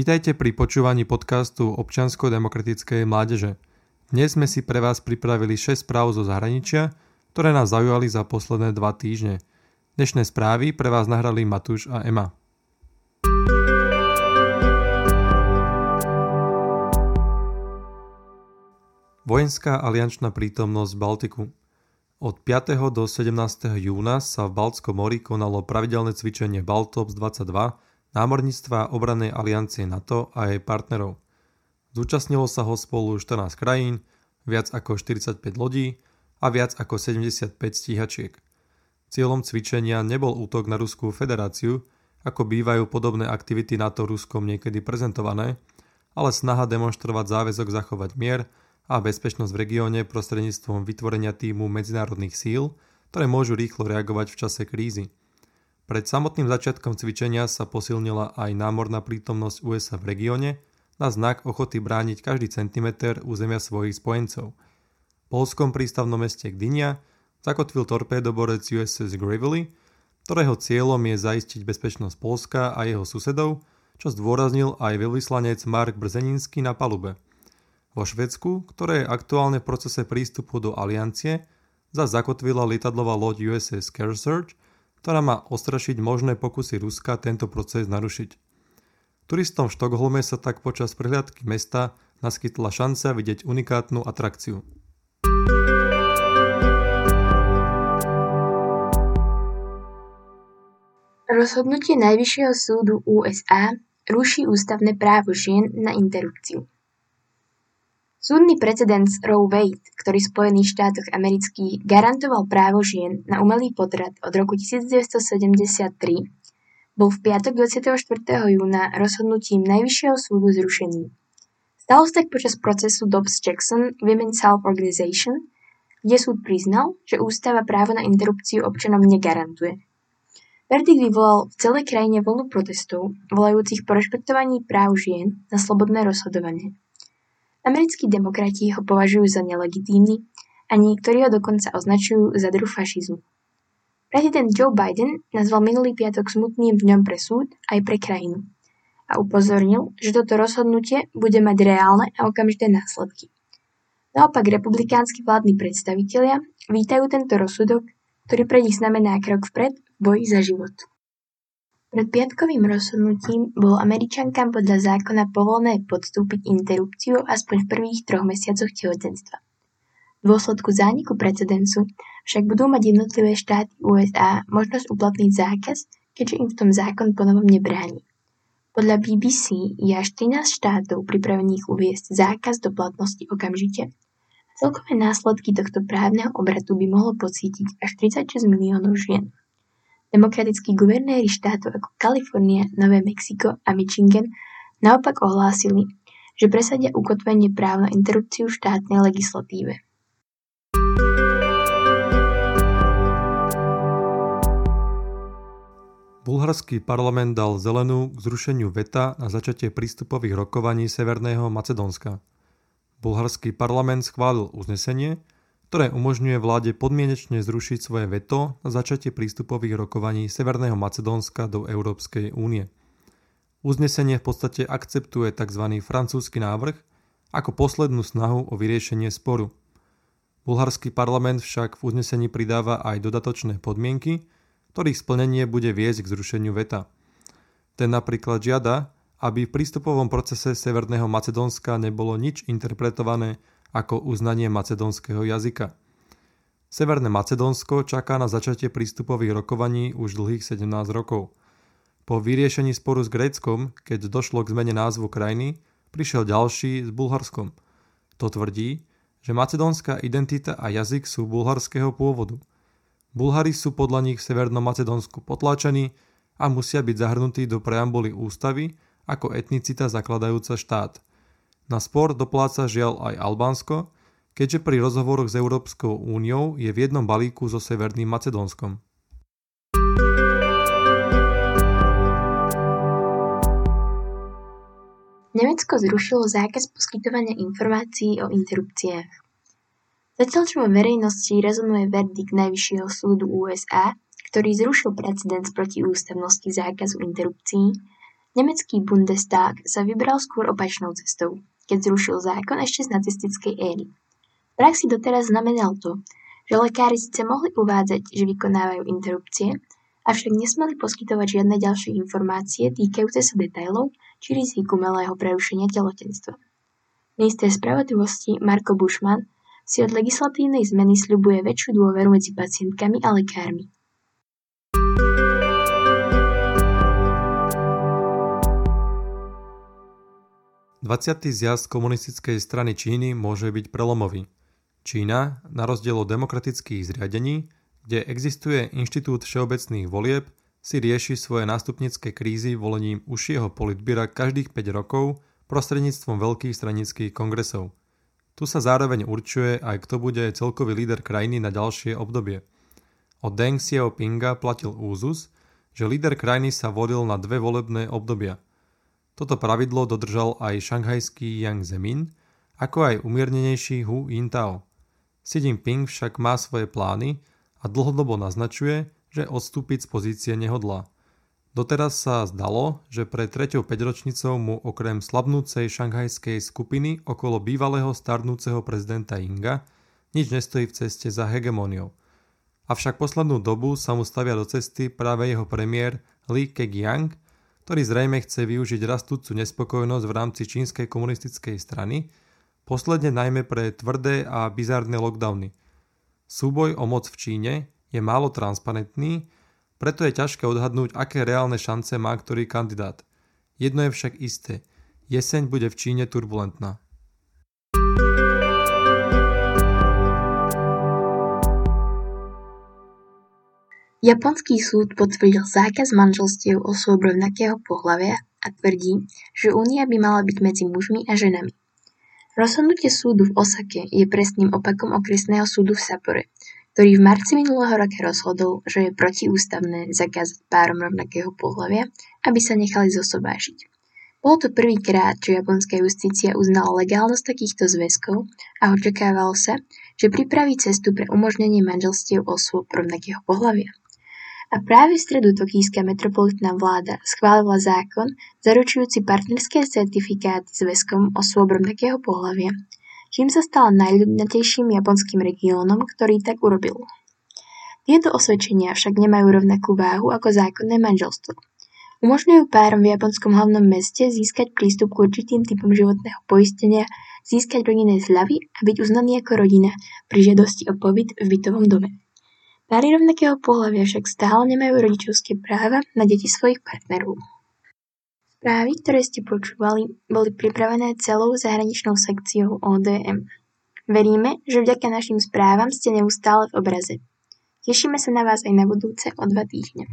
Vítajte pri počúvaní podcastu občiansko-demokratickej mládeže. Dnes sme si pre vás pripravili 6 správ zo zahraničia, ktoré nás zaujali za posledné 2 týždne. Dnešné správy pre vás nahrali Matúš a Ema. Vojenská aliančná prítomnosť v Baltiku Od 5. do 17. júna sa v Baltskom mori konalo pravidelné cvičenie Baltops 22 námorníctva obranej aliancie NATO a jej partnerov. Zúčastnilo sa ho spolu 14 krajín, viac ako 45 lodí a viac ako 75 stíhačiek. Cieľom cvičenia nebol útok na Ruskú federáciu, ako bývajú podobné aktivity NATO Ruskom niekedy prezentované, ale snaha demonstrovať záväzok zachovať mier a bezpečnosť v regióne prostredníctvom vytvorenia týmu medzinárodných síl, ktoré môžu rýchlo reagovať v čase krízy. Pred samotným začiatkom cvičenia sa posilnila aj námorná prítomnosť USA v regióne na znak ochoty brániť každý centimeter územia svojich spojencov. V polskom prístavnom meste Gdynia zakotvil torpédoborec USS Gravely, ktorého cieľom je zaistiť bezpečnosť Polska a jeho susedov, čo zdôraznil aj veľvyslanec Mark Brzeninský na palube – vo Švedsku, ktoré je aktuálne v procese prístupu do aliancie, za zakotvila lietadlová loď USS Kearsarge, ktorá má ostrašiť možné pokusy Ruska tento proces narušiť. Turistom v Štokholme sa tak počas prehliadky mesta naskytla šanca vidieť unikátnu atrakciu. Rozhodnutie Najvyššieho súdu USA ruší ústavné právo žien na interrupciu. Súdny precedens Roe Wade, ktorý v Spojených štátoch amerických garantoval právo žien na umelý potrat od roku 1973, bol v piatok 24. júna rozhodnutím Najvyššieho súdu zrušený. Stalo sa tak počas procesu Dobbs-Jackson Women's Health Organization, kde súd priznal, že ústava právo na interrupciu občanom negarantuje. Verdikt vyvolal v celej krajine vlnu protestov, volajúcich po rešpektovaní práv žien na slobodné rozhodovanie. Americkí demokrati ho považujú za nelegitímny a niektorí ho dokonca označujú za druh fašizmu. Prezident Joe Biden nazval minulý piatok smutným dňom pre súd aj pre krajinu a upozornil, že toto rozhodnutie bude mať reálne a okamžité následky. Naopak republikánsky vládni predstavitelia vítajú tento rozsudok, ktorý pre nich znamená krok vpred v boji za život. Pred piatkovým rozhodnutím bolo Američankám podľa zákona povolené podstúpiť interrupciu aspoň v prvých troch mesiacoch tehotenstva. V dôsledku zániku precedencu však budú mať jednotlivé štáty USA možnosť uplatniť zákaz, keďže im v tom zákon ponovom nebráni. Podľa BBC je až 13 štátov pripravených uviesť zákaz do platnosti okamžite. Celkové následky tohto právneho obratu by mohlo pocítiť až 36 miliónov žien. Demokratickí guvernéri štátov ako Kalifornia, Nové Mexiko a Michigan naopak ohlásili, že presadia ukotvenie práv na interrupciu v štátnej legislatíve. Bulharský parlament dal zelenú k zrušeniu veta na začatie prístupových rokovaní Severného Macedónska. Bulharský parlament schválil uznesenie, ktoré umožňuje vláde podmienečne zrušiť svoje veto na začatie prístupových rokovaní Severného Macedónska do Európskej únie. Uznesenie v podstate akceptuje tzv. francúzsky návrh ako poslednú snahu o vyriešenie sporu. Bulharský parlament však v uznesení pridáva aj dodatočné podmienky, ktorých splnenie bude viesť k zrušeniu veta. Ten napríklad žiada, aby v prístupovom procese Severného Macedónska nebolo nič interpretované ako uznanie macedónskeho jazyka. Severné Macedónsko čaká na začatie prístupových rokovaní už dlhých 17 rokov. Po vyriešení sporu s Gréckom, keď došlo k zmene názvu krajiny, prišiel ďalší s Bulharskom. To tvrdí, že macedónska identita a jazyk sú bulharského pôvodu. Bulhari sú podľa nich v Severnom Macedónsku potlačení a musia byť zahrnutí do preambuly ústavy ako etnicita zakladajúca štát – na spor dopláca žiaľ aj Albánsko, keďže pri rozhovoroch s Európskou úniou je v jednom balíku so Severným Macedónskom. Nemecko zrušilo zákaz poskytovania informácií o interrupciách. Zatiaľ čo vo verejnosti rezonuje verdikt Najvyššieho súdu USA, ktorý zrušil precedens proti ústavnosti zákazu interrupcií, Nemecký Bundestag sa vybral skôr opačnou cestou, keď zrušil zákon ešte z nacistickej éry. V praxi doteraz znamenal to, že lekári síce mohli uvádzať, že vykonávajú interrupcie, avšak nesmeli poskytovať žiadne ďalšie informácie týkajúce sa detailov či rizik umelého prerušenia tehotenstva. Minister spravodlivosti Marko Bušman si od legislatívnej zmeny sľubuje väčšiu dôveru medzi pacientkami a lekármi. Dvaciatý zjazd komunistickej strany Číny môže byť prelomový. Čína, na rozdiel od demokratických zriadení, kde existuje inštitút všeobecných volieb, si rieši svoje nástupnické krízy volením užšieho politbíra každých 5 rokov prostredníctvom veľkých stranických kongresov – tu sa zároveň určuje aj kto bude celkový líder krajiny na ďalšie obdobie. Od Deng Xiaopinga platil úzus, že líder krajiny sa volil na dve volebné obdobia. Toto pravidlo dodržal aj šanghajský Yang Zemin, ako aj umiernenejší Hu Jintao. Xi Jinping však má svoje plány a dlhodobo naznačuje, že odstúpiť z pozície nehodlá. Doteraz sa zdalo, že pre treťou päťročnicou mu okrem slabnúcej šanghajskej skupiny okolo bývalého starnúceho prezidenta Inga nič nestojí v ceste za hegemóniou. Avšak poslednú dobu sa mu stavia do cesty práve jeho premiér Li Keqiang, ktorý zrejme chce využiť rastúcu nespokojnosť v rámci čínskej komunistickej strany, posledne najmä pre tvrdé a bizárne lockdowny. Súboj o moc v Číne je málo transparentný preto je ťažké odhadnúť, aké reálne šance má ktorý kandidát. Jedno je však isté. Jeseň bude v Číne turbulentná. Japonský súd potvrdil zákaz manželstiev osôb rovnakého pohľavia a tvrdí, že únia by mala byť medzi mužmi a ženami. Rozhodnutie súdu v Osake je presným opakom okresného súdu v Sapore, ktorý v marci minulého roka rozhodol, že je protiústavné zakázať párom rovnakého pohľavia, aby sa nechali zosobášiť. Bolo to prvýkrát, čo japonská justícia uznala legálnosť takýchto zväzkov a očakávalo sa, že pripraví cestu pre umožnenie manželstiev osôb rovnakého pohľavia. A práve v stredu tokijská metropolitná vláda schválila zákon zaručujúci partnerské certifikáty zväzkom osôb rovnakého pohľavia, čím sa stala najľudnatejším japonským regiónom, ktorý tak urobil. Tieto osvedčenia však nemajú rovnakú váhu ako zákonné manželstvo. Umožňujú párom v japonskom hlavnom meste získať prístup k určitým typom životného poistenia, získať rodinné zľavy a byť uznaný ako rodina pri žiadosti o pobyt v bytovom dome. Páry rovnakého pohľavia však stále nemajú rodičovské práva na deti svojich partnerov. Správy, ktoré ste počúvali, boli pripravené celou zahraničnou sekciou ODM. Veríme, že vďaka našim správam ste neustále v obraze. Tešíme sa na vás aj na budúce o dva týždne.